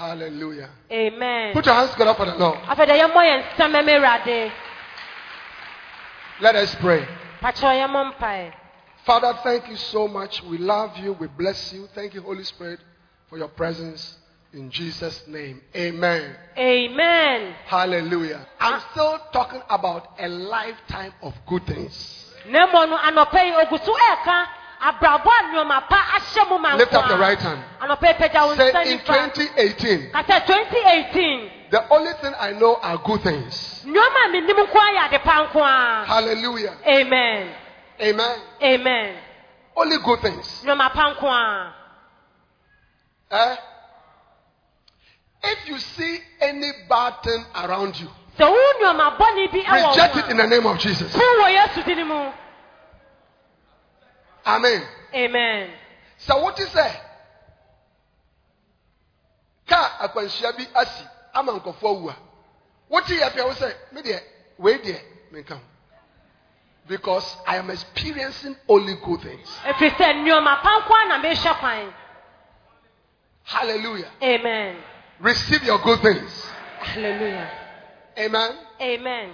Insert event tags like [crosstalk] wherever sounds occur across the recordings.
Hallelujah. amen Put your hands together for the Lord. afei dɛ yɛmmɔ yɛn nsa mɛmɛ awurade Let us pray. pakyɛw yɛmmɔ mpae Father, thank you so much. We love you. We bless you. Thank you, Holy Spirit, for your presence. In Jesus' name. Amen. amen Hallelujah. Ah. I'm still talking about a lifetime of good things. Na mmom no anɔpa yi ogu so ɛɛka abrabɔ a nneɛma pa ahyɛ mu Lift up the right hand. anɔpa yi pagya wo nsa Say in 2018, kasɛ 2018 the only thing I know are good things. nneɛma a menim nko ayɛ ade pa nko a Hallelujah. amen Amen. amen Only good things. nneɛma pa nko a Eh? If you see any bad thing around you, sɛ wo nneɛma bɔne bi ɛwɔ reject it in the name of Jesus. fu wɔ yesu din mu Amen. amen. Sɛ wote sɛ kaa akwanhyia bi asi ama nkɔfoɔ awu a wote yɛ pia wo sɛ me deɛ wei deɛ menka ho because i am experiencing only good things. Ɛfiri sɛ nneɛma pa nko a na mehwɛ kwan. Hallelujah. Amen. Receive your good things. Hallelujah. Amen. Amen.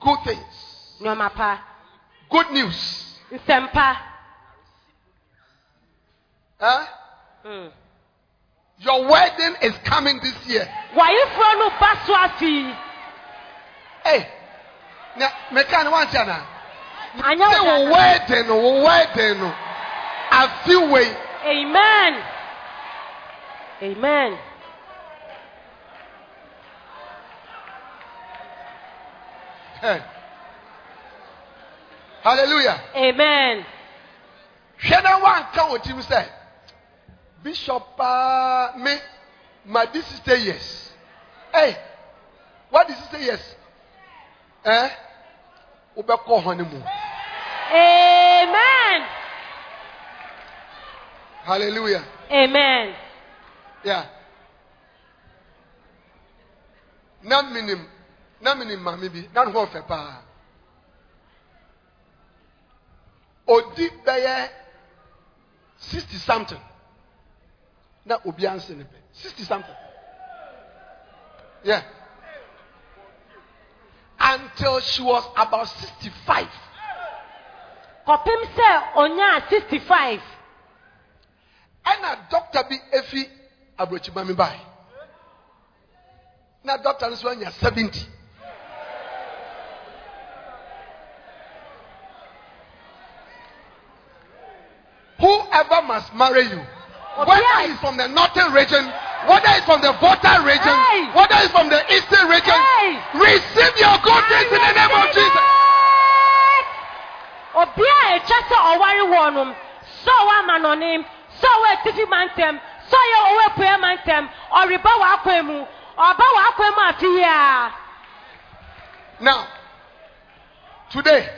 Good things. Nneɛma pa good news nsɛmpa eh? Mm. your wedding is coming this year wayeforɔ no ba so afi hey na meka ne wante ana anyɛ sɛ wo wo dada. wedding wedding no afi wei amen amen Hey. Hallelujah. amen Hwɛ na wanka wɔ tirim sɛ bishop paa me ma di sixty years. Hey, what is sixty years? Eh? Wobɛkɔ honeymoon. amen Hallelujah. amen Yeah. Na minim na minim maame bi na ne ho ɔfɛ paa. Odi bɛyɛ sixty something. Na obi anse ne pɛ sixty something. Yeah. Until she was about sixty five. kɔpem sɛ ɔnyaa 65 ɛna dɔkta bi efi aburokyiba mi baa na dɔkta nso anya seventy must marry you. Whether it's from the northern region whether it's from the volta region whether it's from the eastern region receive your good things in the name of jesus. Obi a etwa sɛ ɔware wɔ no sɛ ɔwɔ amanɔne sɛ ɔwɔ atifi mantam sɛ ɔyɛ ɔwɔ apue mantam ɔreba w'akwan mu ɔba w'akwan mu afi yi a now today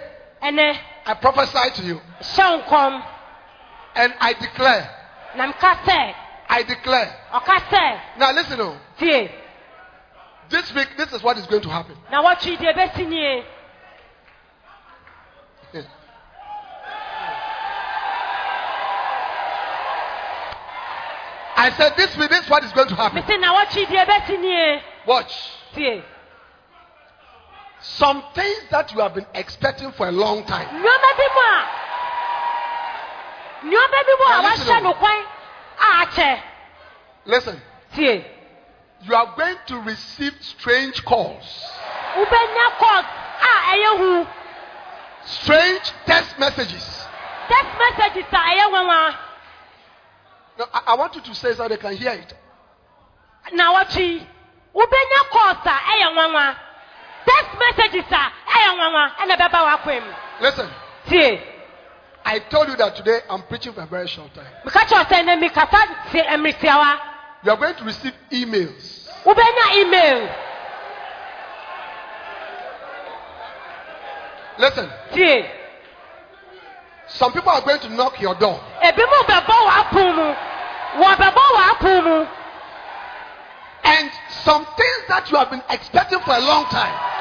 ɛnɛ i prophesy to you. hyɛ nkɔm and i declare. Na mka sɛ i declare. Ɔka sɛ now listen oh. Tie. This week this is what is going to happen. Na wɔtwe deɛ ɛbɛsi nie I said this week, this is what is going to happen. mesi na wɔtwe deɛ ɛbɛsi nie Watch. Some things that you have been expecting for a long time. Nneɛma bi mu a wahyɛ no kwan a akyɛ Listen, tie. You are going to receive strange calls, wobɛnya calls a ɛyɛ hu. Strange text messages. text messages a ɛyɛ nwanwa Now, I, I want you to say so they can hear it. na wɔtwe wobɛnya calls a ɛyɛ nwanwa text messages a ɛyɛ nwanwa ɛna ɛbɛba w'akwan mu Listen, tie I told you that today I'm preaching for a very short time. meka kyerɛ sɛ na mikasa tie mmeretiawa eh, You are going to receive emails. email Listen, some people are going to knock your door. ebi mu bɛbɔ w'apon mu wɔbɛbɔ w'apon mu And some things that you have been expecting for a long time.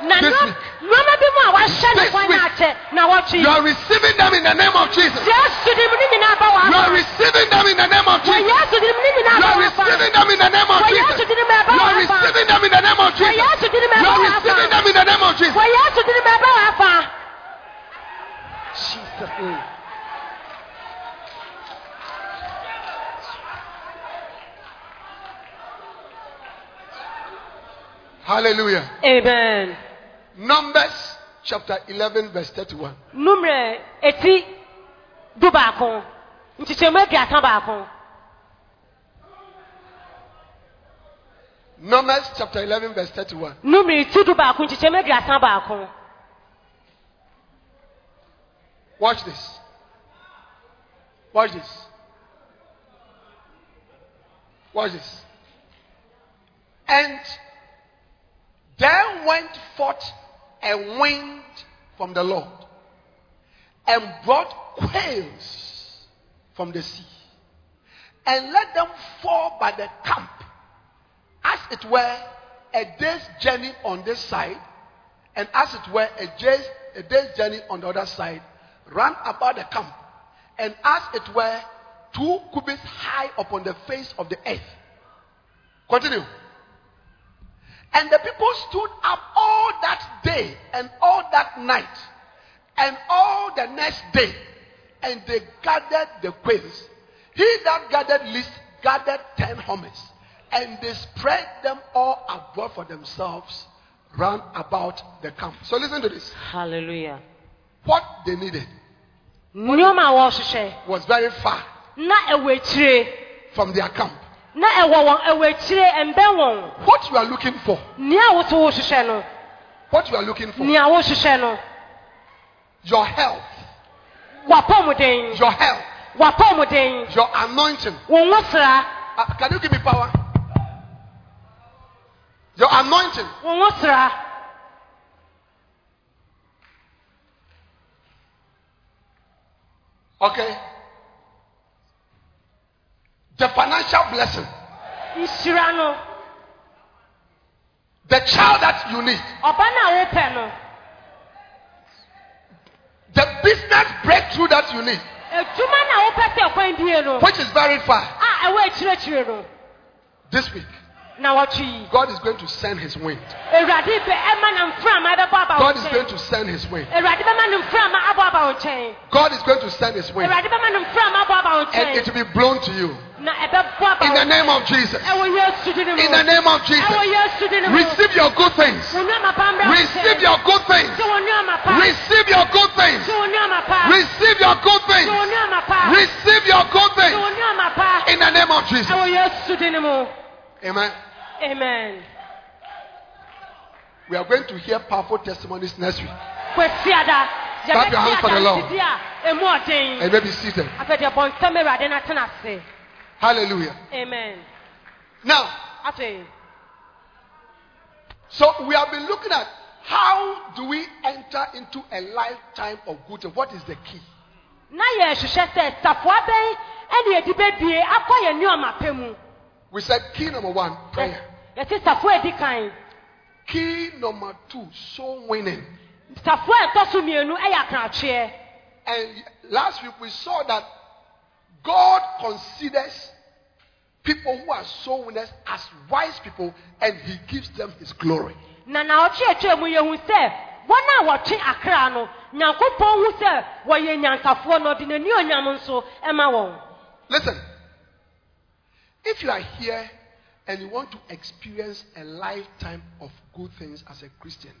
Na This nneɛma week. nneɛma bi mu a wahyɛ ne kwan week. n'akyɛ na wɔtwe You are receiving them in the name of Jesus. yesu di ne nyinaa bɛ wɔ You are receiving them in the name of Jesus. yesu di ne nyinaa You are receiving them in the name of Jesus. yesu di mu ɛbɛ You are receiving them in the name of Jesus. yesu di mu You are receiving them in the name of Jesus. wɔ yesu di mu ɛbɛ jesus name. Hallelujah. amen. Numbers chapter 11, verse 31. numere eti du baako nkyekyɛmu aduasa baako Numbers chapter 11, verse 31. numere eti du baako nkyekyɛmu aduasa baako Watch this. Watch this. Watch this. And there went forth a wind from the Lord and brought quails from the sea and let them fall by the camp as it were a day's journey on this side and as it were a day's, a day's journey on the other side, ran about the camp, and as it were two cubits high upon the face of the earth. Continue. And the people stood up all that day and all that night and all the next day, and they gathered the quails. He that gathered least gathered ten homers, and they spread them all abroad for themselves round about the camp. So listen to this. hallelujah. What they needed was very far na ɛwɔ akyire from their camp. Na ɛwɔ wɔn ɛwɔ akyire ɛmbɛn wɔn. What you are looking for, nea a woso wɔrehyehyɛ no. What you are looking for, nea wɔrehyehyɛ no. Your health, wapɔmuden your health, wapɔmuden your anointing. sra. Uh, can you give me power? Your anointing, sra. Okay? The financial blessing, the child that you need, ɔba no a wopɛ no. The business breakthrough that you need, adwuma no a wopɛ sɛ kwan which is very far. a ɛwɔ akyirɛkyirɛ no. This week, na wɔtwe yi God is going to send His wind. awurade bɛ ɛma na mframa bɛbɔ aba God is going to send His wind. awurade bɛma no mframa abɔ aba wo nkyɛn God is going to send His wind, awurade bɛma no mframa abɔ aba wo and it will be blown to you. na ɛbɛbɔ aba In the name of Jesus. ɛwɔ yesu din mu In the name of Jesus. yesu din mu Receive your good things. wo nneɛma pa mmra wo Receive your good things. sɛ wo nneɛma pa Receive your good things. sɛ wo nneɛma pa Receive your good things. Receive your good things. In the name of Jesus. ɛwɔ yesu din mu Amen. Amen We are going to hear powerful testimonies next week. Clap your hands for the Lord. yɛbɛsi a emu ɔden And maybe seated. afɛ deɛ bɔnsɛm awurade no atena ase Hallelujah. amen Now, so we have been looking at how do we enter into a lifetime of good? What is the key? na yɛhwehwɛ sɛ safoa bɛn ɛne yɛde bɛbie akɔ yɛn nneɛma pɛ mu We said key number one, prayer. yɛte safoa edi kan Key number two, soul winning. safoa a ɛtɔ so mmienu ɛyɛ akratweɛ And last week we saw that God considers people who are soul winners as wise people and he gives them his glory. na na ɔtweɛtweɛ mu yɛhu sɛ wɔn a wɔtwe akra no nyankopɔn hu sɛ wɔyɛ nyansafoɔ na ɔde n'ani onyam nso ɛma wɔn Listen, if you are here and you want to experience a lifetime of good things as a Christian,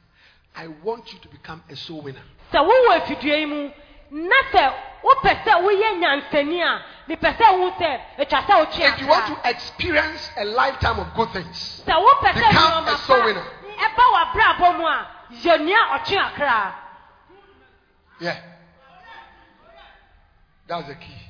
I want you to become a soul winner. sɛ wowɔ afidie yi mu na sɛ wopɛ sɛ woyɛ nyansani a mepɛ sɛ wohu sɛ atwa sɛ wotwe If you want to experience a lifetime of good things, sɛ wopɛ sɛ Become a soul winner. ɛba w'abrabɔ mu a yɛ nea ɔtwe akra yeah, that's the key.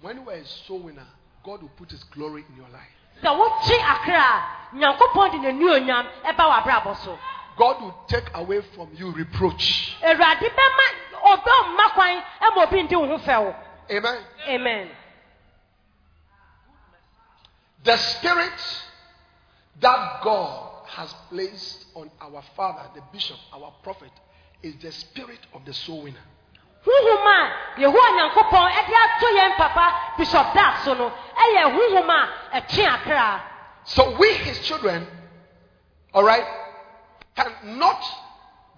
When you are a soul winner, God will put his glory in your life. sɛ wotwe akra a nyankopɔn de n'ani onyam ɛba w'abrabɔ so God will take away from you reproach. awurade bɛma ɔbɛ mma kwan ɛma obi ndi wo ho fɛw Amen. amen The spirit that God has placed on our father, the bishop, our prophet, is the spirit of the soul winner. A yehowa nyankopɔn ɛde ato yɛn papa bishop so no ɛyɛ a ɛtwe akra So we, his children, all right, cannot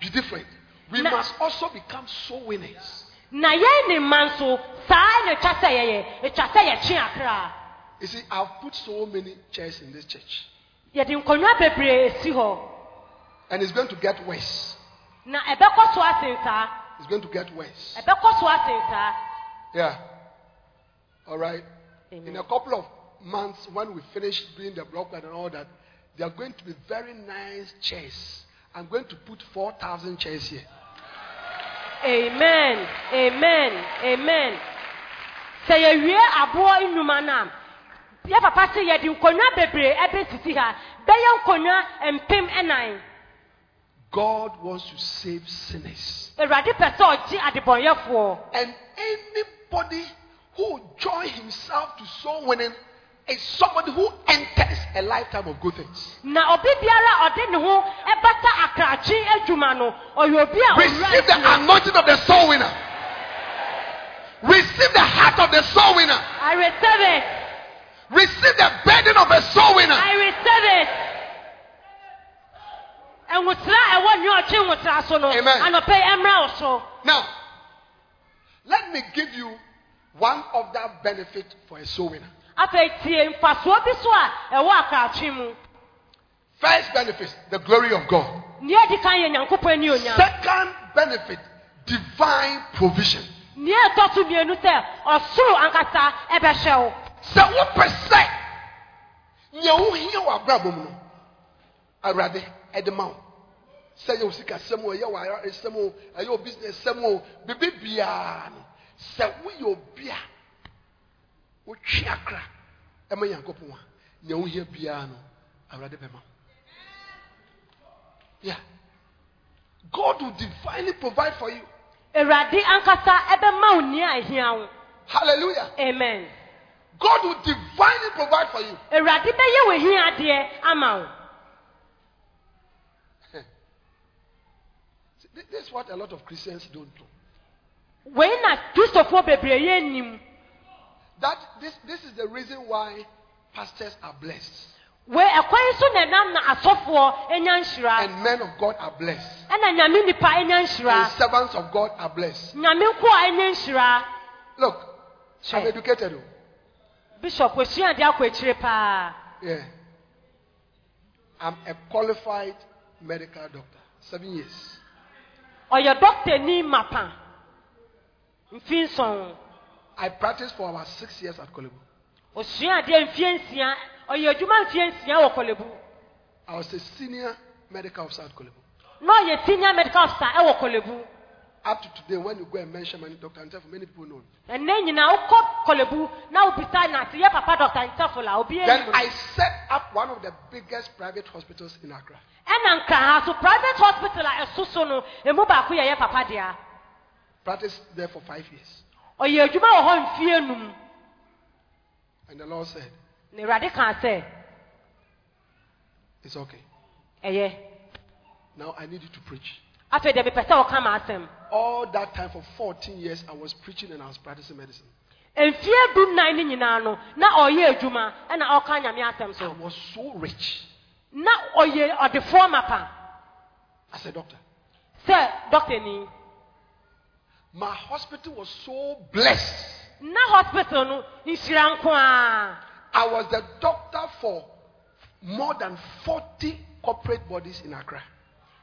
be different. We Na- must also become soul winners. na yɛn ne mma nso saa na ɛtwa sɛ yɛyɛ sɛ yɛtwe akra You see, I've put so many chairs in this church, yɛde nkonnwa bebree esi hɔ and it's going to get worse. na ɛbɛkɔ so asen saa It's going to get worse. ɛbɛkɔ so asen saa Yeah. All right. In a couple of months, when we finish doing the block and all that, there are going to be very nice chairs. I'm going to put 4,000 chairs here. amen amen amen sɛ yɛwie aboɔ nnwuma no a yɛ papa sɛ yɛde nkonnwa bebree ɛbɛsisi ha bɛyɛ nkonnwa mpem ɛnan God wants to save sinners. awurade pɛ sɛ ɔgye adebɔnyɛfoɔ And anybody who join himself to soul winning is somebody who enters a lifetime of good things. na obi biara a ɔde ne ho ɛbata akrakye adwuma no ɔyɛ obi Receive the anointing of the soul winner. Receive the heart of the soul winner. I receive it Receive the burden of a soul winner. I receive it ɛnwotra a ɛwɔ nea ɔkye nwotra so no Amen. anɔpɛ yi ɛmra wo so Now, let me give you one of that benefit for a soul winner. afei tie mfasoɔ bi so a ɛwɔ akrakye mu First benefit, the glory of God. nea ɛdi kan yɛ nyankopɔn ani onyam Second benefit, divine provision. nea ɛtɔ so mmienu sɛ ɔsoro ankasa ɛbɛhyɛ wo Sɛ wopɛ sɛ nea wohia wɔ abrabɔ mu no, Awurade ɛde ma wo. Sɛ ɛyɛ wo sikasɛm o, ɛyɛ wo ayaresɛm o, ɛyɛ wo businessɛm o, biribi biara no, sɛ woyɛ obi a wotwe akra ɛma Nyankopɔn a, nea wohia biara no, Awurade bɛma wo. Yeah. God will divinely provide for you. awurade ankasa ɛbɛma wo nea ɛhia wo Hallelujah. amen God will divinely provide for you. awurade bɛyɛ wo hia adeɛ ama wo This is what a lot of Christians don't do. wei na kristofoɔ bebree yɛ nnim That this, this is the reason why pastors are blessed wei ɛkwan so na ɛnam na asɔfoɔ anya nhyira and men of God are blessed ɛna nyame nipa anya and nhyira servants of God are blessed. nyame nko a anya nhyira Look, I'm Sure. educated. oh. bishop osua de akɔ akyire paa Yeah. I'm a qualified medical doctor. Seven years. Ɔyɛ dɔktani mapa mfi nson I practiced for about six years at Kolebu. osua adeɛ mfie nsia ɔyɛ adwuma mfie nsia wɔ kɔlebu I was a senior medical officer at Kolebu. na ɔyɛ senior medical officer ɛwɔ kɔlebu Up to today, when you go and mention my Dr. Antef, many people know. ɛnɛ nyinaa wokɔ kɔlebu na wobisa nase yɛ papa dr ntafo la obi Then anim I set up one of the biggest private hospitals in Accra. ɛna nkraha so private hospital a ɛso so no emu baako yɛ yɛ papa dea Practiced there for five years. ɔyɛ adwuma wɔ hɔ mfie num And the Lord said, na awurade kaa sɛ It's okay. ɛyɛ Now I need you to preach. Afei deɛ mepɛ sɛ wɔka ma asɛm All that time for 14 years, I was preaching and I was practicing medicine. mfie du nnan no nyinaa no na ɔyɛ adwuma ɛna ɔka nyame asɛm I was so rich na ɔyɛ ɔdefoɔ mapa as a doctor. sɛ dɔktani My hospital was so blessed. na hospital no nhyira nko a I was the doctor for more than 40 corporate bodies in Accra.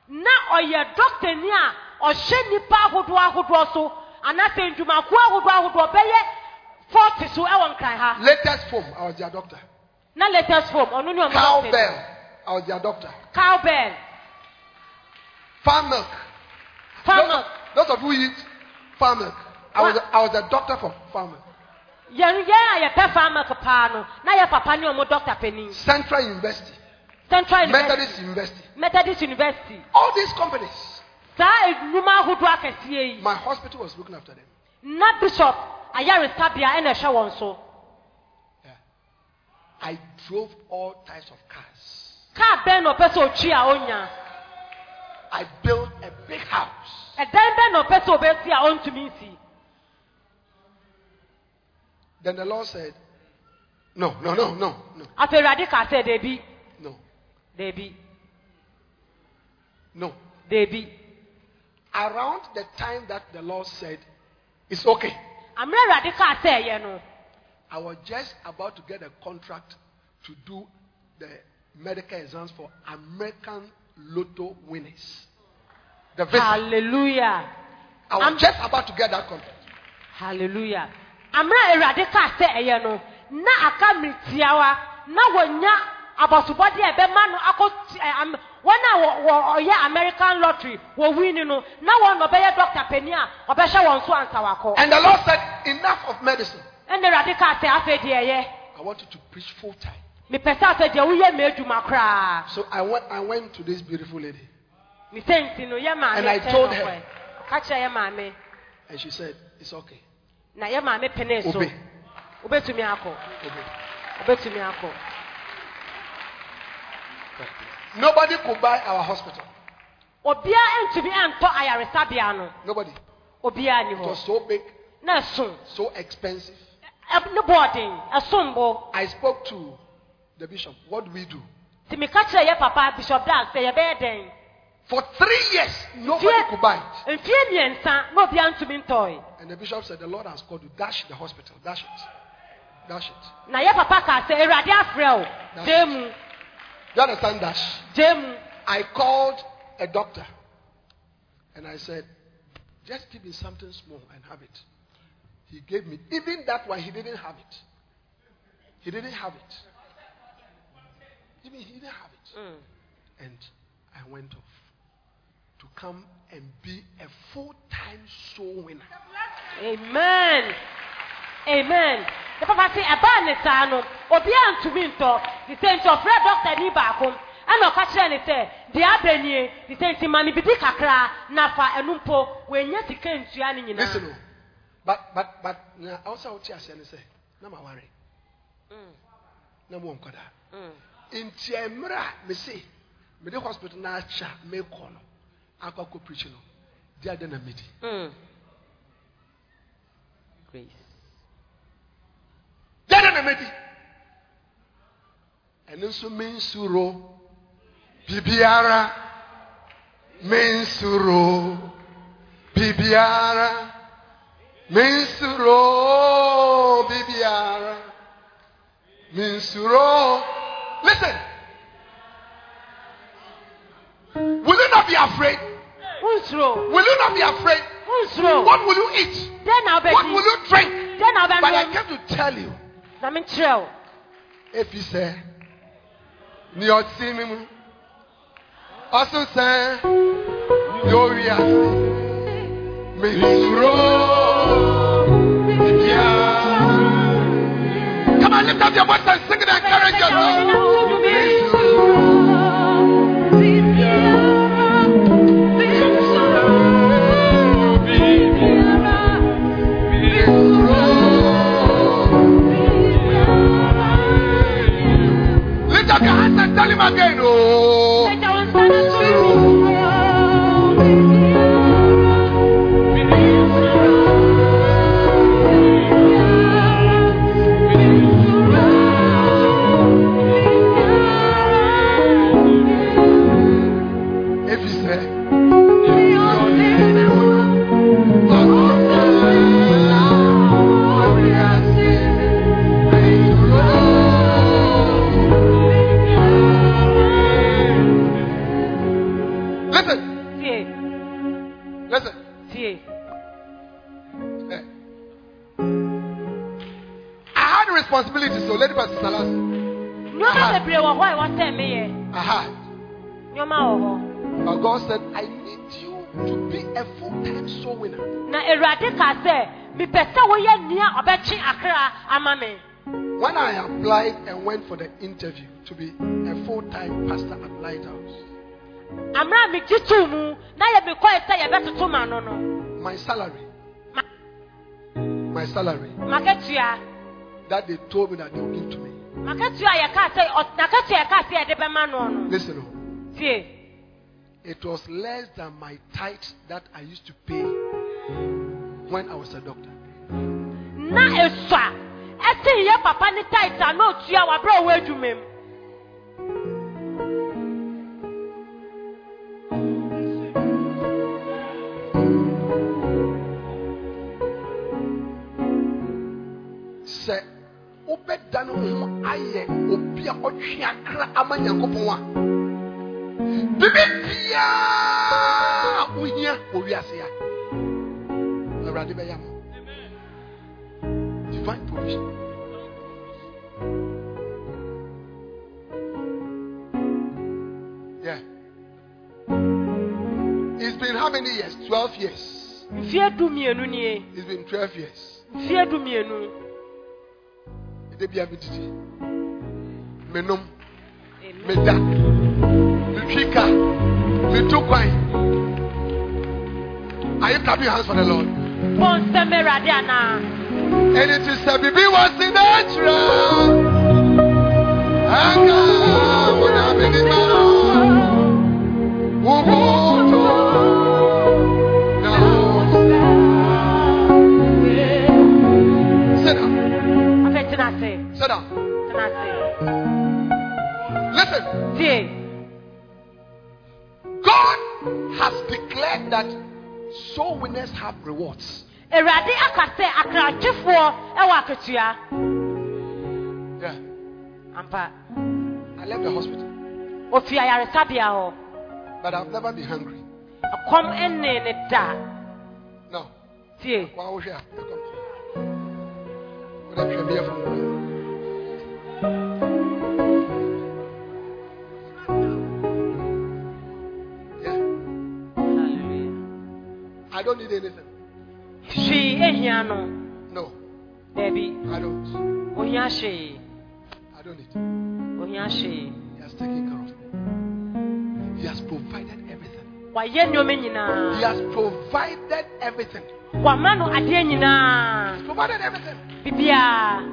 Na ɔyɛ dɔktani a ɔhyɛ nnipa ahodoɔ ahodoɔ so anaasɛ ndwumakuo ahodoɔ ahodoɔ bɛyɛ forty so ɛwɔ nkran ha Latest foam, I was their doctor. na latest form ɔno ne ɔmo Cowbell, dɔktani I was their doctor. cowbell Farm milk. farm Those, those of you eat farm milk, I was, What? I was the doctor for farm milk. yɛn yɛn a yɛpɛ farm milk paa no na yɛ papa ne ɔmo dɔkta panin Central University, central Methodist University. methodist university All these companies, saa nnwuma ahodoɔ akɛseɛ yi my hospital was looking after them. na bishop ayaresabea ɛna ɛhwɛ wɔn so. I drove all types of cars. kaa bɛn na ɔpɛ sɛ otwi a onya I built a big house. ɛdan bɛn na ɔpɛ sɛ obesi a ontumi nsi Then the Lord said, No, no, no, no, no, afei sɛ deebi no, no. deebi Around the time that the Lord said, It's okay, amena awurade kaa sɛ ɛyɛ no I was just about to get a contract to do the medical exams for American Lotto winners. The visa. hallelujah I was I'm- just about to get that contract. hallelujah amena awurade kaa sɛ ɛyɛ no na aka mmiritiawa na wɔnya abɔsobɔde a ɛbɛma no akɔ ɛ, eh, am- wɔn a wɔ- wɔ- american lottery wɔ win no na wɔn na ɔbɛyɛ doctor panyin a ɔbɛhyɛ wɔn so And the Lord said, Enough of medicine. ɛna awurade kaa sɛ afei deɛ ɛyɛ I want you to preach full time. mepɛ sɛ afei deɛ woyɛ ma adwuma koraa So I went, I went to this beautiful lady ne sɛ nti no yɛ maame And I told her. ɔka kyerɛ yɛ maame and she said, It's okay. na yɛ maame penee so Obey. wobɛtumi akɔ Obey. wobɛtumi akɔ Nobody could buy our hospital. obiara ntumi antɔ ayaresabea no Nobody. obiara ni It hɔ was so big, na ɛso so expensive. Ɛ- ne bɔɔden ɛso I spoke to the bishop. What do we do? nti meka kyerɛ yɛ papa bishop dag sɛ yɛbɛyɛ dɛn For three years, nobody could buy it. mfie mmiɛnsa na obiara ntumi ntɔe And the bishop said, The Lord has called you. Dash the hospital. Dash it. Dash it. na yɛ papa kaa sɛ awurade afrɛ wo mu Do you understand gye mu I called a doctor and I said, Just give me something small and have it. He gave me, even that one, he didn't have it. He didn't have it. Even he didn't have it. Mm. And I went off to come and be a full time soul winner. amen amen. Ne papa se ɛbaa ne saa no obiara ntumi ntɔ te sɛ nti ɔfrɛ dɔkta ni baako ɛna ɔka kyerɛ ne sɛ deɛ aba nie te sɛ nti ma ne bidi kakra na fa ɛno mpo wɔanya sika ntua ne Listen, nyinaa oh, but but but now also what you are saying is, na ma worry, Mm, na mo nkoda. mm. nti mmerɛ a mese mede hospital no akyɛ mekɔ no akɔ akɔ preach no di adɛ na medi. Grace. Adɛ na medi ɛno nso mensuro. Biribiara mensuro. Biribiara mensuro. Biribiara mensuro. Listen. Will you not be afraid? Will you not be afraid? What will you eat? Dɛn what will you drink? Dɛn but I came to tell you Na menkyerɛ wo. efi sɛ ni ɔti mi mu ɔso sɛ ni ori ase mi suro biara. Come on, lift up your voice and sing full-time soul winner. Na Awurade kaa sɛ, mepɛ sɛ woyɛ nea ɔbɛkye akra ama me. When I applied and went for the interview to be a full-time pastor at Lighthouse, Amena a megye mu na yɛ mekɔɛ sɛ yɛbɛtoto ma no no. my salary, my salary Makatua that they told me that they will give to me, Makatua yɛ kaa sɛ ɔ- n'akatua yɛ kaa sɛ yɛde bɛma no no. Listen, oh. Tie. It was less than my tithe that I used to pay when I was a doctor. Na esua ɛte yɛ papa ne taita na otua wabere a ɔwɔ adwuma mu. sɛ wobɛda ne ho ayɛ obi a ɔtwe akra ama nyankopɔn a bibi biaa wohia wɔ wiase a awurade bɛyɛ ma divine provision. Yeah. It's been how many years? 12 years. Mfie du mmienu nie. it's been 12 years. Mfie du mmienu. ɛda bia medidi menom Amen. meda. Metwi ka metu kwan are you clapping your hands for the lord? Bɔ nsɛm Awurade and it is a bibi was in natural. Anga wona menima wubuto na sit down. Afei tena ase. sit down. Listen. Tie. Declared that soul winners have rewards. Awurade aka sɛ akrakyefoɔ ɛwɔ akatua. Yeah. Ampa. I left the hospital, Ofi ayaresabea hɔ. but I've never been hungry. Ɛkɔm ɛne ne da. No. Tie. Why was here? You come. What I'm here I don't need anything. Ehia no. No, Dabi. I don't. I don't need. He has taken care of me. He has provided everything. He has provided everything. Adeɛ nyinaa. Provided everything. Bibiara.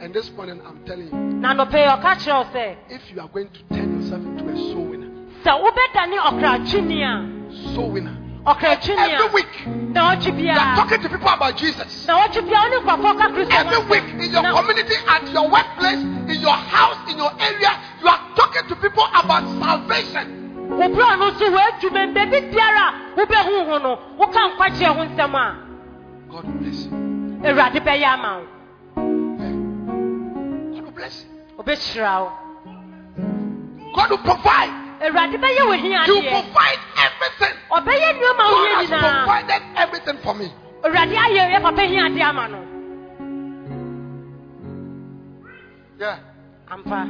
And this morning, I'm telling you, Na nɔpɛ yi ɔka kyerɛ wo sɛ if you are going to turn yourself into a soul winner, sɛ wobɛdane ɔkratweni a soul winner, every week you are talking to people about Jesus. na ɔtwe biara wo ne nkurɔfoɔ ka kristo ho Every week in your community, at your workplace, in your house, in your area, you are talking to people about salvation. wo berɛ no nso w'adwuma mu baabi biara a wobɛhu ho no woka nkwakyeɛ ho nsɛm a God bless you. awurade bɛyɛ ama wo. God bless you. ɔbɛhyira wo God will provide. awurade bɛyɛ wo hia He will provide everything. ɔbɛyɛ nneɛma wo God hia has nyinaa provided everything for me. awurade ayɛ yɛ papa hia adeɛ ama no Yeah. ampa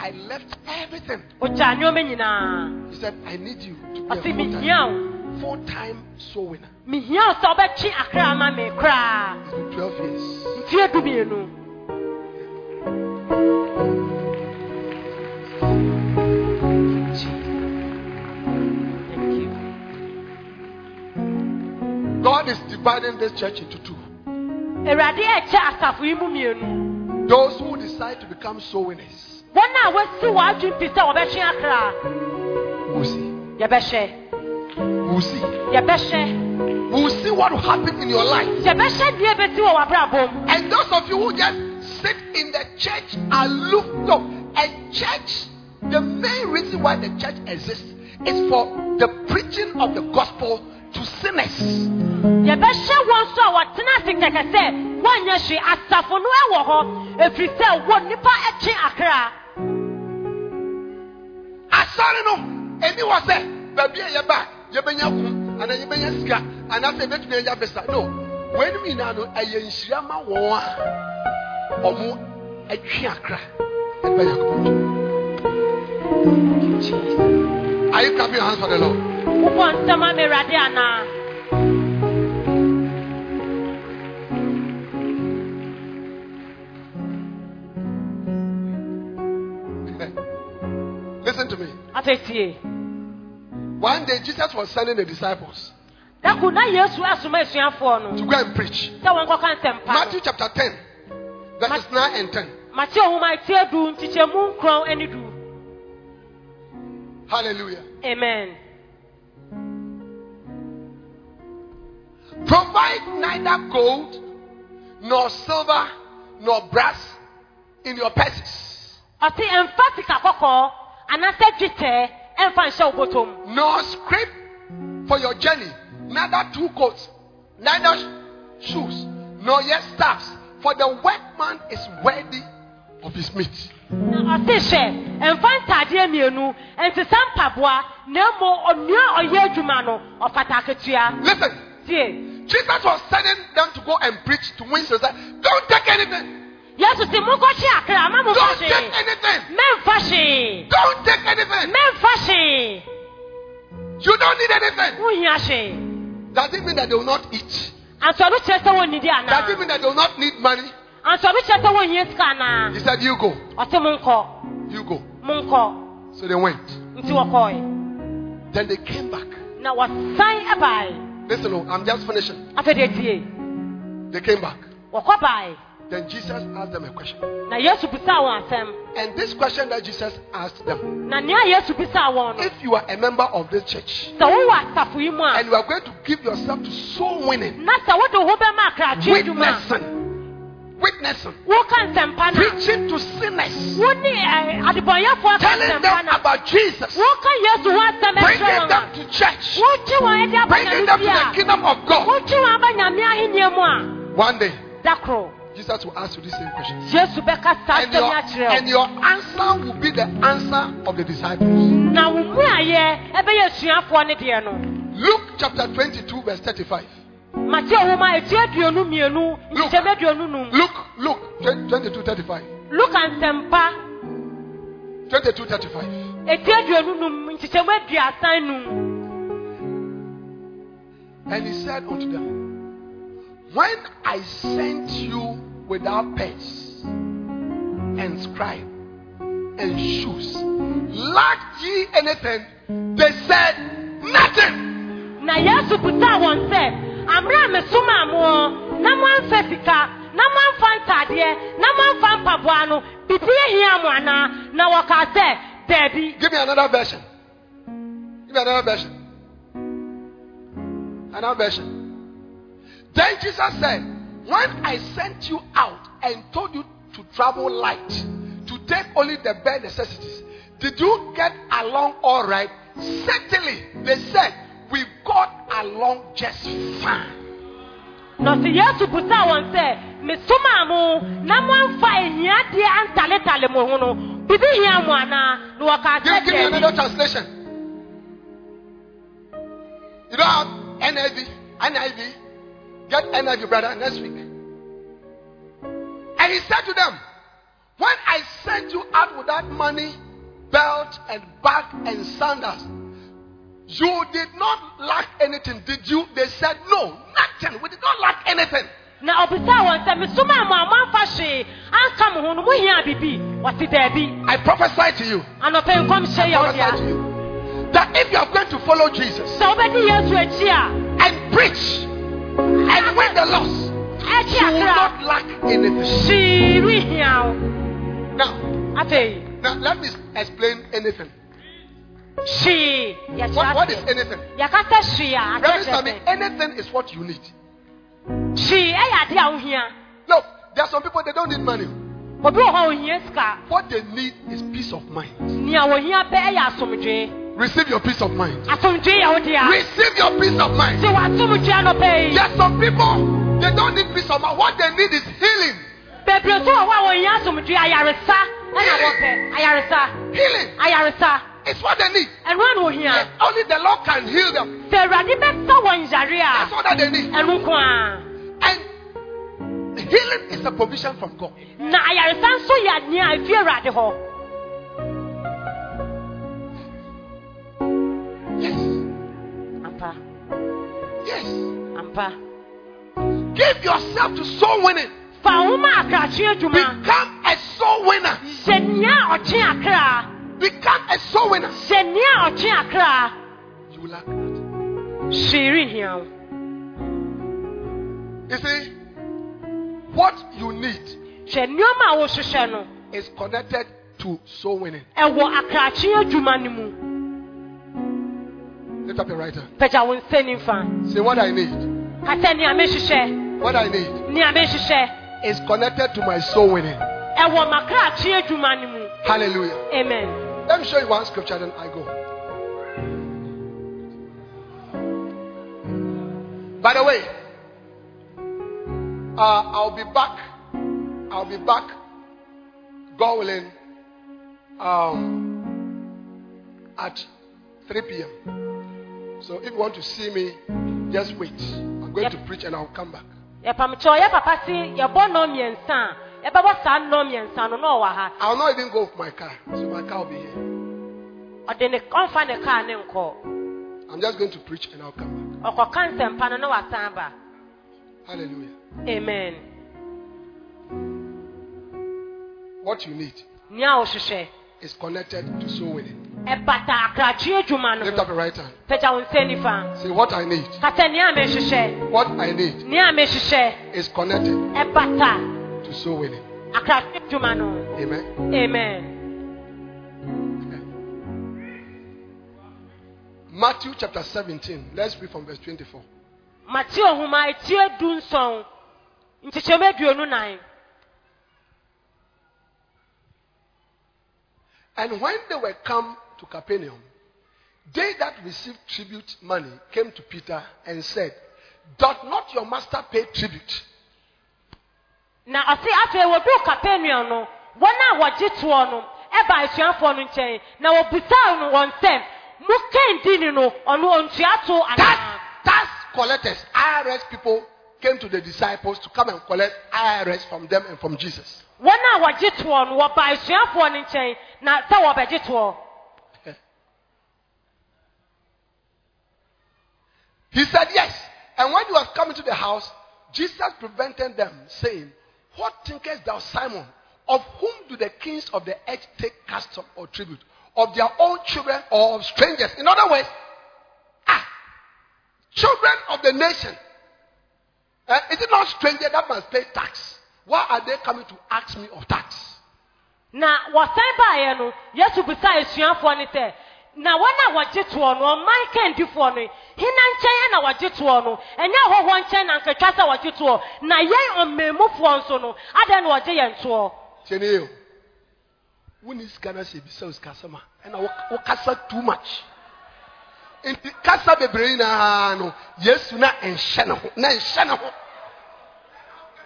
I left everything. ɔgyaa nneɛma nyinaa He said, I need you to be a full-time, wo full-time soul winner. mehia wo sɛ wobɛtwe akra ama me koraa It's been 12 years. mfeɛ dumienu Thank God is dividing this church into two. awurade ɛkyɛ asafo yi mu mmienu Those who decide to become soul winners, wɔn a wɔasi wɔadwen pi sɛ wɔbɛtwe akra we'll see. We'll see. We'll see what will happen in your life. yɛbɛhwɛ deɛ bɛsi wɔ w'abrabɔ mu And those of you who just sit in the church aloof, no, a church, the main reason why the church exists is for the preaching of the gospel to sinners. yɛbɛhyɛ wɔn nso a wɔtena ase kɛkɛ sɛ wɔnyɛ hwee asafo no ɛwɔ hɔ ɛfiri sɛ wɔ nnipa ɛtwe akra Asɔre no, eni wɔ sɛ baabi a yɛba yɛbɛnya kum anaa yɛbɛnya sika anaasɛ yɛbɛtumi anya visa. No, wɔn anim nyinaa no ɛyɛ nhyira ma wɔn a wɔn atwi akra bɛyɛ akɔpɔ. Are you clapping your hands for the Lord? Wobɔ nsɛm ama awurade anaa [laughs] Listen to me. One day Jesus was sending the disciples dako na yesu asoma asuafoɔ no to go and preach. sɛ wɔnkɔka nsɛmpa Matthew chapter 10, verses 9 and 10. mate ohoma eti edu nkyekyɛmu nkron ɛne du Hallelujah. amen Provide neither gold nor silver nor brass in your purses, ɔte ɛmfa sika kɔkɔɔ anaasɛ dwetɛ ɛmfa nhyɛ wo bɔtɔm nor scrip for your journey, neither two coats, neither shoes, nor yet staffs, for the workman is worthy of his meat. na ɔte hyɛ ɛmfa ntaadeɛ mmienu ɛnsesa mpaboa na mmom onua a ɔyɛ adwuma no ɔfata akatua Listen, tie Jesus was sending them to go and preach to win society. Don't take anything. yesu si akra ama momfa Don't take anything. hwee Don't take anything. hwee You don't need anything. hwee Does it mean that they will not eat? ansɔre kyerɛ sɛ wɔnnidi Does it mean that they will not need money? ansɔre kyerɛ sɛ wɔnhia sika anaa He said, You go. You go. So they went. nti Then they came back. na wɔsan ɛbae Listen, oh, I'm just finishing. tie They came back. Then Jesus asked them a question. na yesu bisaa wɔn asɛm And this question that Jesus asked them na nea yesu bisaa wɔn no if you are a member of this church sɛ wowɔ asafo yi mu a and you are going to give yourself to soul winning, na sɛ wode wo ho bɛma akratwe adwuma witnessing, witnessing, woka nsɛmpa no preaching to sinners, eh, telling them about Jesus, woka yesu ho asɛm ɛkyerɛ bringing them to church, wokye wɔn ɛde aba bringing them to the kingdom of God. wokye wɔn aba nyame ahenniɛ mu a One day, Jesus will ask you the same question. yesu bɛka saa And your, and your answer will be the answer of the disciples. na wo mmuayɛ ɛbɛyɛ asuafoɔ no deɛ no Luke chapter 22, verse 35. Mate nwoma eti aduonu mmienu nkyɛn aduonu num Luke, Luke 22, 35. luka nsɛmpa 22, 35. eti aduonu num nkyekyɛmu aduasan num And he said unto them, When I sent you without purse and scribe and shoes, lacked ye anything? They said, Nothing. na yesu na sika na na na Give me another version. Give me another version. Another version. Then Jesus said, When I sent you out and told you to travel light, to take only the bare necessities, did you get along all right? Certainly, they said, We got along just fine. yesu sɛ mesoma mo na ahiadeɛ antaletale mo ho no bibi hia mo anaa na Give, me another translation. You don't have NIV, NIV. Get NIV, brother, next week. And he said to them, When I sent you out without money, belt, and bag, and sandals, you did not lack anything, did you? They said, No, nothing. We did not lack anything. na ɔbisaa wɔn sɛ mesoma mo a moamfa hwee anka mo ho no mohia bibi wɔsi daabi I prophesy to you, anɔpɛ nkɔm hyɛ I prophesy to you, that if you are going to follow Jesus sọ sɛ wobɛdi yesu akyi a and preach and win the lost, akyi you will not lack anything. hwee rehia wo Now, afei now let me explain anything. Hwee What, yɛkyerɛ what is ase anything? yɛkasa hwee a Reverend akyerɛ Sammy, sɛ anything is what you need. hwee ɛyɛ ade a wohia No, there are some people they don't need money. obi wɔ hɔ a ohia sika What they need is peace of mind. nea wɔhia pɛ ɛyɛ asomdwee Receive your peace of mind. asomdwee yɛ wo dea Receive your peace of mind. sɛ wɔasomdwee anɔpɛ yi There are some people they don't need peace of mind. What they need is healing. bebree nso wɔ hɔ a wɔhia asomdwee ayaresa ɛna wɔpɛ ayaresa Healing ayaresa is what they need. ana ohia Yes, only the Lord can heal them. sɛ awurade bɛsa wɔn yare That's a all that they need. ɛno nko a And healing is a provision from God. na ayaresa nso yɛ nea efi awurade hɔ Yes. ampa Yes. ampa Give yourself to soul winning. fa nwoma akrakye adwuma Become a soul winner. nea ɔkye akra Become a soul winner. hyɛ nea ɔkye akra You will lack that. hwee rehia You see, what you need hwɛ nneɛma a wohyehyɛ no is connected to soul winning. ɛwɔ akrakye adwuma no mu Lift up your right hand. pagya wo nsa nifa Say what I need. ka sɛ nea mehyehyɛ What I need nea mehyehyɛ is connected to my soul winning. ɛwɔ makrakye adwuma no mu Hallelujah. amen Let me show you one scripture, then I go. By the way, uh, I'll be back. I'll be back, God willing, um, at 3 p.m. So if you want to see me, just wait. I'm going Yep. to preach and I'll come back. Yɛpamkyɛ ɔyɛ papa se yɛbɔ nnɔ mmiɛnsa a yɛbɛbɔ saa nnɔ mmiɛnsa no na ɔwɔ ha I'll not even go with my car, so my car will be here. ɔde ne ɔmfa ne kaa ne nkɔ I'm just going to preach and I'll come ɔkɔka nsɛmpa no na wasan ba back. Hallelujah. amen What you need nea a is connected to soul winning. ɛbata akrakye adwuma no Lift up your right hand. pagya wo nsa nifa Say what I need. ka sɛ nea a What I need a mehyehyɛ is connected ɛbata to soul winning. akrakye adwuma no ho Amen. amen [laughs] Matthew chapter 17. Let's read from verse 24. mateo nhoma etie du nson nkyekyɛmu aduonu nan And when they were come to Capernaum, they that received tribute money came to Peter and said, Doth not your master pay tribute? Na ɔse afei wɔduu kapernaum no wɔn a wɔgye toɔ no ɛba asuafoɔ no nkyɛn na wɔbisaa no wɔn nsɛm mo kɛndini no ɔno ontua to anaa Tax, tax collectors, IRS people came to the disciples to come and collect IRS from them and from Jesus. wɔn a wɔgye toɔ no wɔba asuafoɔ no nkyɛn na sɛ wɔbɛgye toɔ He said, Yes. And when he was coming to the house, Jesus prevented them, saying, What thinkest thou, Simon? Of whom do the kings of the earth take custom or tribute? Of their own children or of strangers? In other words, ah, children of the nation. Eh, is it not stranger that must pay tax? Why are they coming to ask me of tax? na wɔsan baeɛ no yesu bisaa asuafoɔ no sɛ na wɔn a wɔgye toɔ no ɔman kɛndifoɔ no hena nkyɛn na wɔgye toɔ no ɛnyɛ ahɔhoɔ nkyɛn na nkatwa sɛ wɔgye toɔ na yɛn ɔmɛmufoɔ nso no adɛn na wɔgye yɛn toɔ Tienio. When is Ghana say be sales customer? And I kasa too much. Nti kasa bebree na no Yesu na nhyɛ ne ho na nhyɛ ne ho.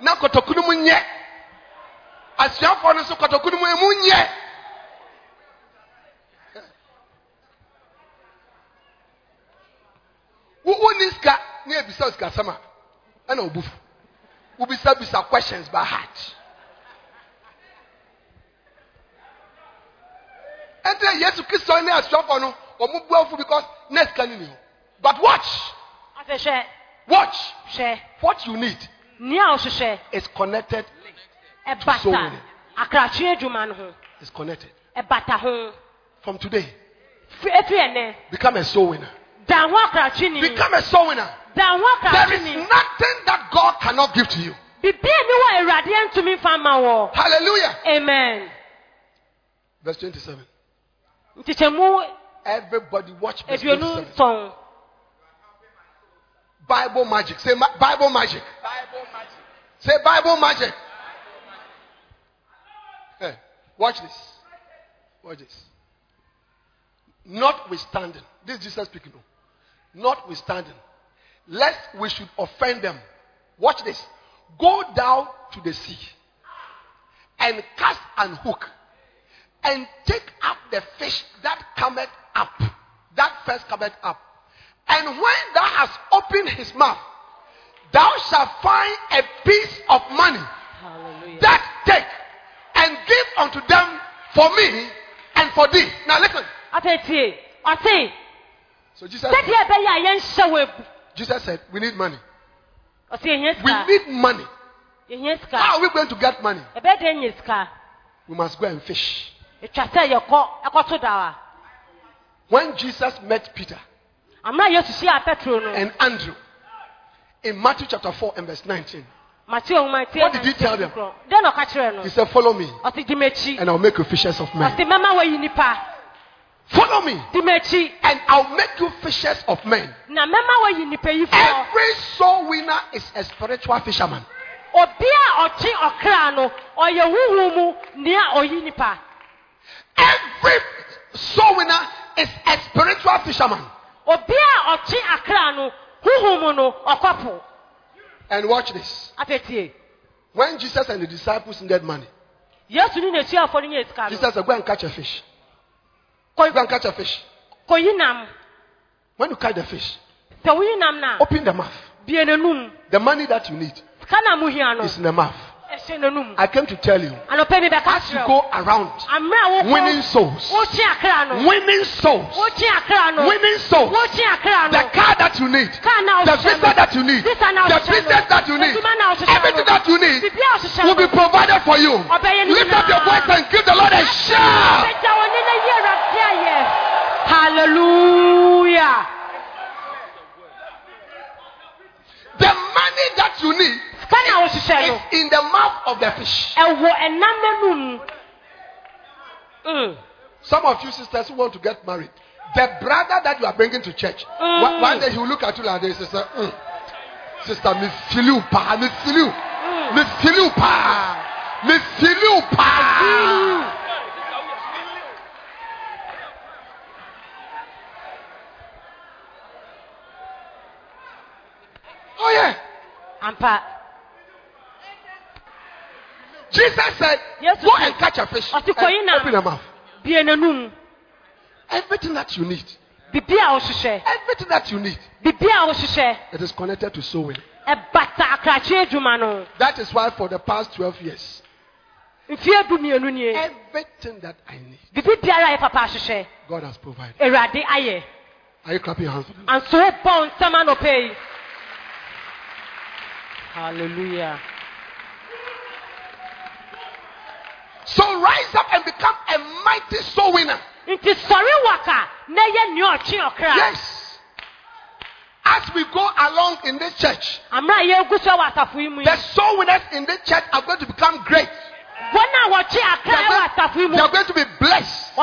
Na mu nyɛ. Asuafoɔ no nso mu emu nyɛ. Wo wo ni sika na ebisa sika sama. Ɛna obufu. Wobisa bisa questions by heart. ɛnti yesu kristo ne asuafo no wɔn bu afu because next kan ni hɔ but watch. Afei hwɛ watch. Hwɛ what you need a ɔhyehyɛ is connected So ɛbata many. akrakye adwuma no ho. Is connected. Ɛbata ho. From today Fi- efi ɛnɛ become a soul winner da ho akrakye ni become a soul winner. Da ho there akrakye is ni nothing that God cannot give to you. Bibia ni wɔ awurade ntumi nfa ma wɔ hallelujah. Amen. Verse twenty-seven. Everybody watch verse aduonu twenty-seven. nson Bible magic. Say ma- Bible magic. Say Bible magic. Hey, watch this. Watch this. Notwithstanding this is Jesus speaking. Notwithstanding lest we should offend them. Watch this. Go down to the sea and cast an hook and take up the fish that cometh up that first cometh up. And when thou hast opened his mouth thou shalt find a piece of money hallelujah. that take and give unto them for me and for thee. Now listen. Tie ɔse so jesus sɛdeɛ ɛbɛyɛ a yɛnhyɛ wɔ abu jesus said we need money. We need money. How are we going to get money? Ɛbɛyɛ dɛ nyɛ sika we must go and fish. Etwa sɛ yɛkɔ ɛkɔto dawa when jesus met peter amuna yesu hyia petro no and andrew in matthew chapter 4 and verse 19 Mate ohun tie What did he tell them? Den ɔka kyerɛ no. He said, Follow me, Ɔsi di m'akyi. and I'll make you fishers of men. Ɔsi mɛma wɔyi nipa. Follow me, and I'll make you fishers of men. Na mɛma wɔyi nipa yi fɔ. Every soul winner is a spiritual fisherman. Obi a ɔkye ɔkra no, ɔyɛ huhu mu nea. Every soul winner is a spiritual fisherman. Obi a ɔkye akra no, huhu mu no, ɔkɔpo. And watch this. When Jesus and the disciples needed money, Yesu ni n'asuafo no nyɛ sika no. Jesus said, Go and catch a fish. Kɔ- Go and catch a fish. Kɔyi nam. When you catch the fish, Sɛ woyi nam na, open the mouth. The money that you need Sika na mo hia no, is in the mouth. I came to tell you, Anɔpɛ mi bɛka as you go around winning souls, wokye akra no. winning souls, Wokye akra no. winning souls, the car that you need, the visa that you need, the business that you need, Adwuma na ɔhyehyɛ no. everything that you need Biribi a ɔhyehyɛ will be provided for you. Lift up your voice and give the Lord a shout. Pagya wo ne na yi Awurade ayɛ. Hallelujah. The money that you need Sika na ɔhyehyɛ no. is in the mouth of the fish. Ɛwɔ ɛnam n'anum. Mm. Some of you sisters who want to get married, the brother that you are bringing to church, Mm. one, one day he will look at you like this, sister. Mm. Sister, me feel you, pa, me feel you, Mm. me feel you, pa, me feel you, pa. Oh yeah, Ampa. Jesus said, Yes, go and catch a fish. Ɔsi and na. open your mouth. Bie n'anum. Everything that you need, Bibi a ɔhyehyɛ. everything that you need, Bibi a ɔhyehyɛ. it is connected to sowing. Ɛbata akrakye adwuma no. That is why for the past 12 years, Mfie du mmienu nie. everything that I need, Bibi biara yɛ papa ahyehyɛ. God has provided. Ayɛ. Are you clapping your hands for them? Anso bɔ nsɛm anɔpɛ yi. Hallelujah. So rise up and become a mighty soul winner. Nti sɔre waka na yɛ nea ɔkye ɔkra. Yes. As we go along in this church, Amena a yɛgu so wɔ asafo yi mu yi. the soul winners in this church are going to become great. Wɔn a wɔkye They are going, asafo mu. they are going to be blessed.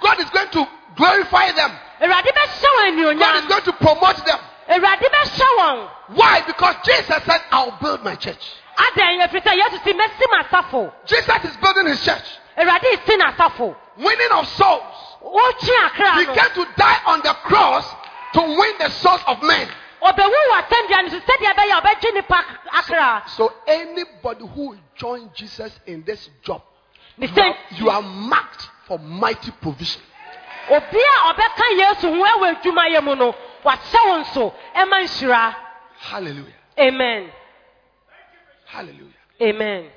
God is going to glorify them. Awurade bɛhyɛ wɔn God is going to promote them. Awurade bɛhyɛ wɔn. Why? Because Jesus said, I'll build my church. Adan yɛ firi sɛ Yesu si mɛsi ma asafo. Jesus is building his church. Awurade si na asafo. Winning of souls. Wɔkye akra He came to die on the cross to win the souls of men. Ɔbɛwu wɔ asɛnnua no so sɛdeɛ ɛbɛyɛ a ɔbɛgye nipa akra. So anybody who join Jesus in this job, you are, you are marked for mighty provision. obi a ɔbɛka Yesu ho ɛwɔ adwuma yɛ mu no, so. Hallelujah. Amen. Hallelujah. Amen.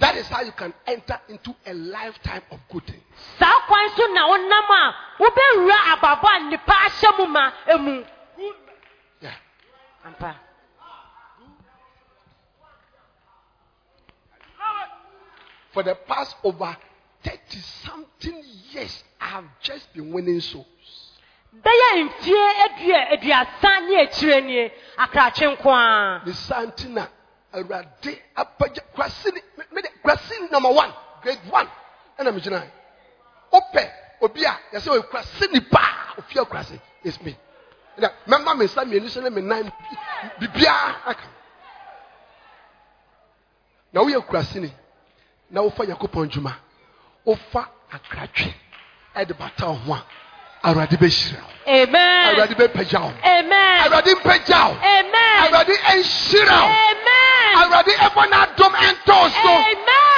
That is how you can enter into a lifetime of good things. Saa kwan so na wonam a wobɛwura ababɔ a nipa ahyɛ mu ma emu. Yeah. For the past over 30 something years, I have just been winning souls. Bɛyɛ mfie adua aduasa ne akyire nie akrakye nko a. The Santina, Arade, Apaja, Krasini, me- me- Krasini number one, grade one. And I'm Jinai. Ope, Obia, you say, Krasini pa, Ofia Krasi, it's me. Now, Remember me, Sammy, and you say, me nine, Bibia, I come. Now we are Krasini. Now, Ofa Yakupon Juma. Ofa Akratri. At the battle of one. Arade Beshira. Amen. Arade Bepajao. Amen. Arade Pejao. Amen. Awurade nhyira wo. Awurade ɛbɔ n'adom ɛntɔɔ so.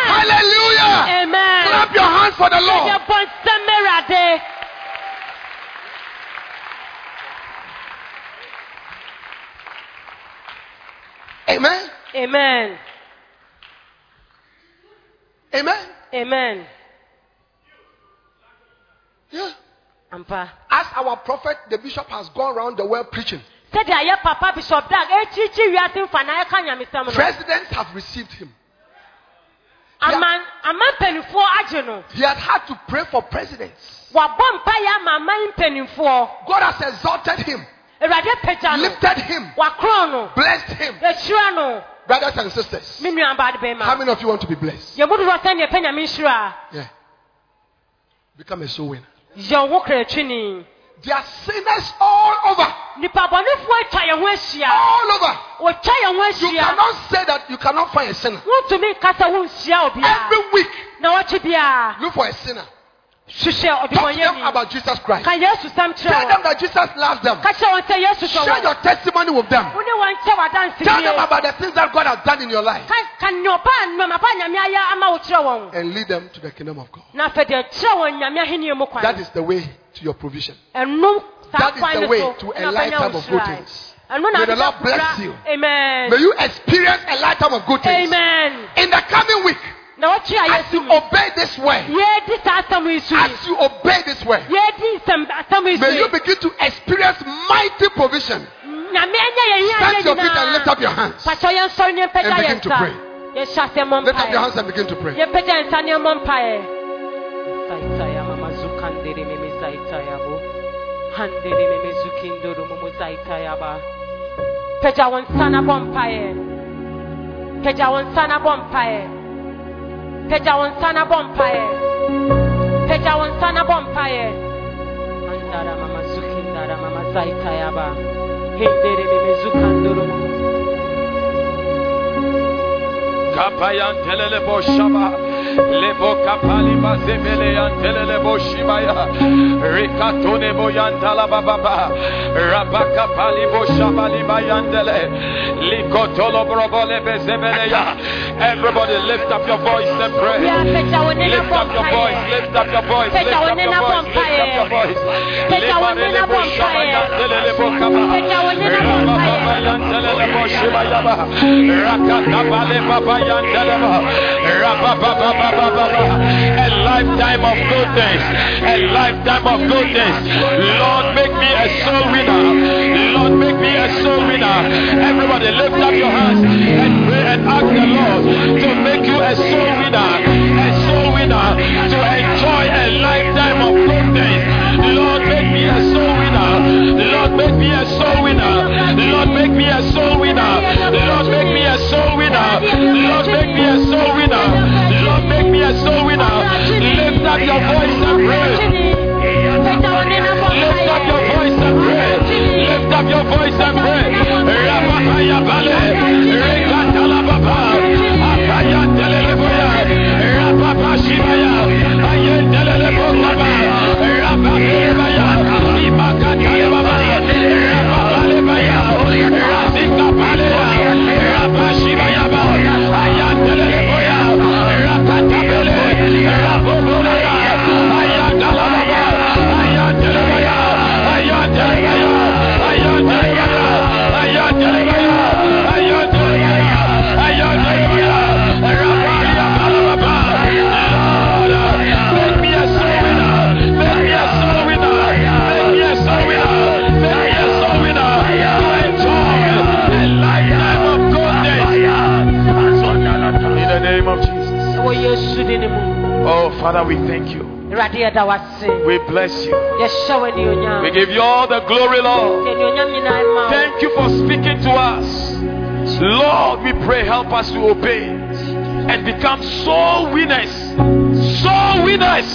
Hallelujah. Amen. Clap your hands for the Lord. Awurade. Amen. Amen. Amen. Amen. Yeah. Ampa. As our prophet, the bishop, has gone around the world preaching, Sɛdeɛ yɛ papa Bishop Dag ekyirikyi wiase nfa na ɛka nyamesɛm no. presidents have received him. Aman aman mpanimfoɔ agye no. He had had to pray for presidents. Wabɔ mpaeɛ ama aman mpanimfoɔ. God has exalted him. awurade pagya no lifted him, no blessed him. no Brothers and sisters, me nua baade how many of you want to be blessed? yɛmu dodoɔ sɛ neɛ pɛ nyame nhyira Yeah. Become a soul winner. Yɛn ho kra twini There are sinners all over. nipa bɔnefoɔ atwa yɛn ho All over. wɔtwa yɛn ho You cannot say that you cannot find a sinner. wontumi nkasa wonhyia obiara Every week, na wɔkye biara look for a sinner. Talk to them about Jesus Christ. ka yesu sɛm Tell them that Jesus loves them. ka kyerɛ wɔn sɛ yesu Share your testimony with them. wo ne wɔn nkyɛ Tell them about the things that God has done in your life. ka ka nneɔpa nnɔma pa nyame ayɛ ama wo kyerɛ wɔn And lead them to the kingdom of God. na afei deɛ kyerɛ wɔn nyame ahenni mu kwan That is the way to your provision. That is the way to a lifetime of good things. May the Lord bless you. amen May you experience a lifetime of good things. amen In the coming week, na wɔtwe a as you obey this word, yɛdi saa asɛm yi so as you obey this word, yɛdi nsɛm asɛm yi so may you begin to experience mighty provision. nyame anyɛ yɛn yɛ Stand your feet and lift up your hands. pakyɛ yɛn sɔre ne mpagya And begin to pray. yɛhyɛ asɛm mɔ Lift up your hands and begin to pray. yɛmpagya yɛn nsa ne ɛmmɔ mpaeɛ Zaitaya mama zukandere meme zaitaya bo. Handere meme zukindoro momo zaitaya ba. Pagya wɔn nsa na bɔ mpaeɛ. Pagya wɔn nsa na bɔ mpaeɛ. Pagya wɔn nsa na bɔ mpaeɛ. Pagya wɔn nsa na bɔ mpaeɛ. Andara mama zukindara mama zaitaya ba. Hendere meme zukandoro momo. Kapayan telele boşaba. Lebo kapali mazemele yan telele boşibaya. Rikatone boyan talababa. Rabaka pali boşaba libayan dele. Likotolo brobole ya. Everybody lift up your voice and pray. Bia pagya wɔn ne Lift up your voice, lift up your voice, lift up your voice, lift up your voice. Pagya wɔn ne na bɔ boşaba mpaeɛ. yan telele bokaba. Pagya wɔn ne na bɔ Rababa mpaeɛ. yan telele boşibaya ba. Baba yan telele ba. Rababababababa. A lifetime of goodness, a lifetime of goodness. Lord, make me a soul winner. Lord, make me a soul winner. Everybody, lift up your hands and pray and ask the Lord to make you a soul winner, a soul winner to enjoy a lifetime of goodness. Lord, make me a soul winner. Lord, make me a soul winner. Lord, make me a soul winner. Lord, make me a soul winner. Lord, make me a soul winner. Lord, make me a soul winner. Lift up your voice and pray. Lift up your voice and pray. Lift up your voice and pray. Rabakaya bale. Rekatala baba. Akaya telele boya. Rababa shibaya. Ayendelele bokaba. Rabakaya baya. We bless you. Yɛhyɛ wo anuonyam. We give you all the glory, Lord. Yɛ anuonyam nyinaa ma wo. Thank you for speaking to us. Lord, we pray, help us to obey and become soul winners. Soul winners.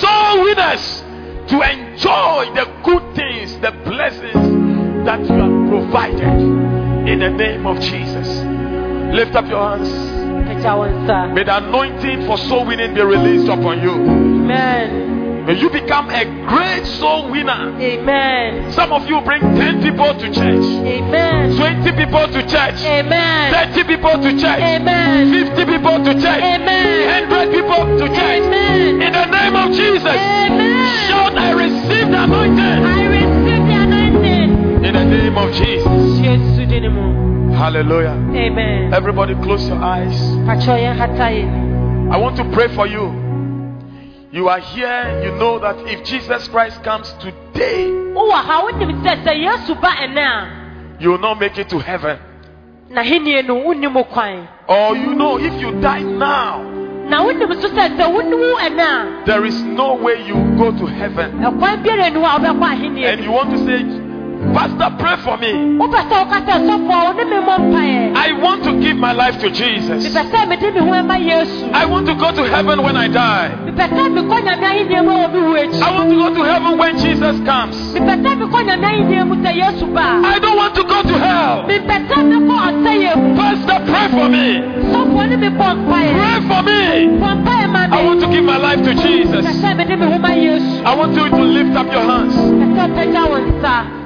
Soul winners to enjoy the good things, the blessings that you have provided in the name of Jesus. Lift up your hands. May the anointing for soul winning be released upon you. Amen. May you become a great soul winner. Amen. Some of you bring 10 people to church. Amen. 20 people to church, Amen. 30 people to church, Amen. 50 people to church, Amen. 100 people to church. Amen. In the name of Jesus, Amen. shout, I receive the anointing. I receive the anointing. In the name of Jesus. Hallelujah. Amen. Everybody close your eyes. Pakyɛ yɛn hata yɛn. I want to pray for you. You are here, you know that if Jesus Christ comes today, Wowɔ ha wonim sɛ sɛ Yesu ba ɛnɛ you will not make it to heaven. a n'ahenni no wonni mu. Or you know if you die now, Na wonim nso sɛ sɛ wonni ɛnɛ there is no way you go to heaven. a ɛkwan biara ni hɔ a wobɛkɔ ahenni And you want to say, Pastor, pray for me. wopɛ sɛ woka sɛ sɔfoɔ wo ne me mmɔ mpaeɛ I want to give my life to Jesus. mepɛ sɛ mede me ho ɛma yesu I want to go to heaven when I die. mepɛ sɛ mekɔ nyame ahenniɛ mu a wɔ me wu akyi I want to go to heaven when Jesus comes. mepɛ sɛ mekɔ nyame ahenniɛ mu sɛ yesu ba I don't want to go to hell. mepɛ sɛ mekɔ ɔsɛeɛ mu Pastor, pray for me. sɔfoɔ ne me bɔ mpaeɛ Pray for me. bɔ mpaeɛ ma I want to give my life to Jesus. sɛ mede me ho ma yesu I want you to lift up your hands.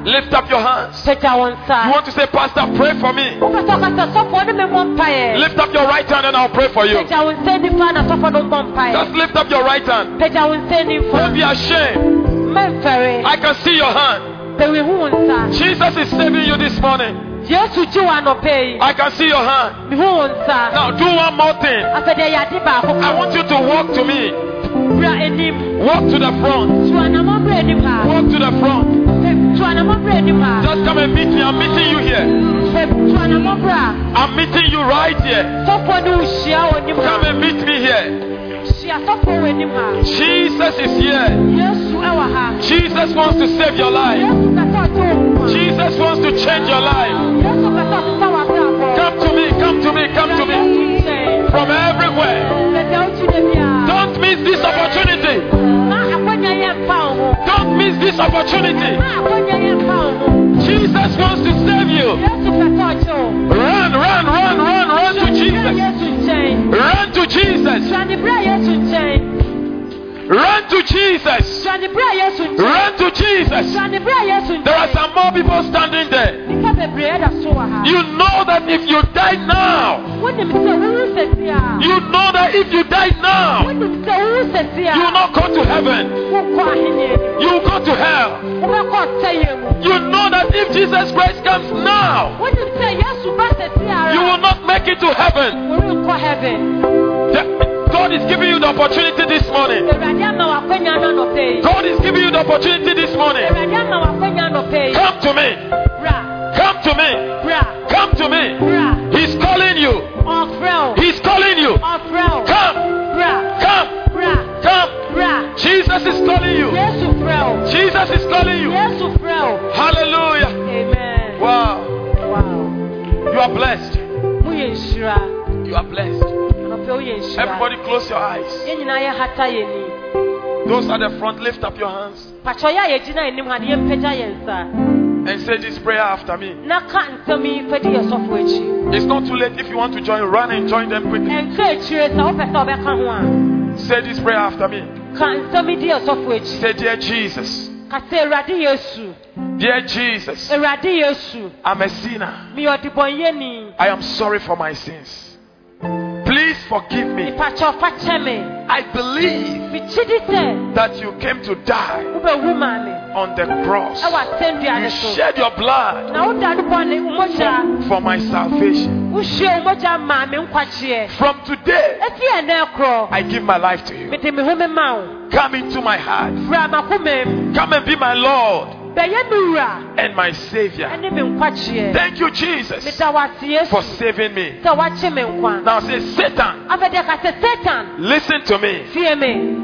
Mepɛ sɛ wopagya wo nsa Lift up your hands. You want to say, Pastor, pray for me. wopɛ sɛ woka sɛ sɔfoɔ ne me mmɔ mpaeɛ Lift up your right hand and I'll pray for you. pagya wo nsa nifa na sɔfoɔ no mmɔ mpaeɛ Just lift up your right hand. pagya wo nsa nifa Don't be ashamed. I can see your hand. pɛwe hu wo nsa Jesus is saving you this morning. yesu gye wo anɔpɛ yi I can see your hand. mehu wo nsa Now do one more thing. afɛdeɛ yɛade baako I want you to walk to me. Walk to the front. tu anammɔ brɛ anim ha Walk to the front. Pɛ- tu anammɔ brɛ anim ha Just come and meet me. I'm meeting you here. Pɛ- tu anammɔ brɛ a I'm meeting you right here. sɔfoɔ ne wo hyia wɔ anim Come and meet me here. hyia sɔfoɔ wɔ anim ha Jesus is here. yesu ɛwɔ ha Jesus wants to save your life. yesu pɛ sɛ ɔgye wo nkwa Jesus wants to change your life. yesu pɛ sɛ ɔsesa w'abrabɔ Come to me. Come to me. Come to me. From everywhere. baabi a wokyi da biara Don't miss this opportunity. Don't miss this opportunity. Jesus wants to save you. Run, run, run, run, run to Jesus. Run to Jesus. Run to Jesus. Run to Jesus. There are some more people standing there. Nipa bebree ɛda so wɔ ha You know that if you die now, wonim sɛ wowu sɛsi a you know that if you die now, wonim sɛ wowu sɛsi a you will not go to heaven. You will go to hell. mu wobɛkɔ ɔsɛeɛ mu You know that if Jesus Christ comes now, wonim sɛ yesu ba sɛsi you will not make it to heaven. worenkɔ heaven The- God is giving you the opportunity this morning. awurade ama w'akwanya no anɔpɛ yi God is giving you the opportunity this morning. awurade ama w'akwanya anɔpɛ yi Come to me. Come to me. Come to me. He's calling you. He's calling you. Come. Come. Come. Jesus is calling you. yesu frɛ wo Jesus is calling you. yesu frɛ wo Hallelujah. amen Wow. wow You are blessed. You are blessed. anɔpɛ woyɛ nhyira Everybody close your eyes. yɛn nyinaa yɛhata yɛn ni Those at the front, lift up your hands pakyɛ yɛ a yɛgyina anim ha no yɛmpagya yɛn nsa and say this prayer after me. na ka nsɛm yi fɛdi yɛ sɔfo akyi It's not too late. If you want to join, run and join them quickly. ɛnka akyire sɛ wopɛ sɛ wobɛka ho a Say this prayer after me. ka nsɛm yi di yɛ sɔfo Say, Dear Jesus, dear Jesus, I'm a sinner. I am sorry for my sins. Please forgive me. mepakyɛ ɔfa kyɛ me I believe megye di sɛ that you came to die wobɛwu maa me on the cross. You shed your blood na woda ne bɔne wo mogya for my salvation. wohwie wo mogya maa me nkwagyeɛ From today, ɛfi ɛnɛ korɔ I give my life to you. mede me ho me ma wo Come into my heart. Come and be my Lord bɛyɛ me wura and my Savior. ɛne me nkwagyeɛ Thank you, Jesus, meda wo ase for saving me. sɛ woakye me Now say, Satan, afɛdeɛ ka sɛ satan listen to me.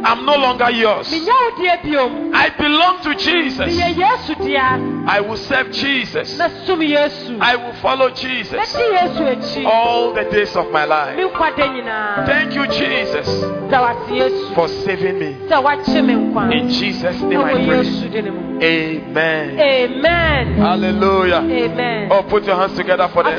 I'm no longer yours. menyɛ wo deɛ biom I belong to Jesus. meyɛ yesu dea I will serve Jesus. I will follow Jesus mɛdi yesu akyi all the days of my life. nkwa da nyinaa Thank you, Jesus, da wo ase yesu for saving me. sɛ woakye me In Jesus' name I pray. yesu de ne mu Amen. amen Hallelujah. amen Oh, put your hands together for them.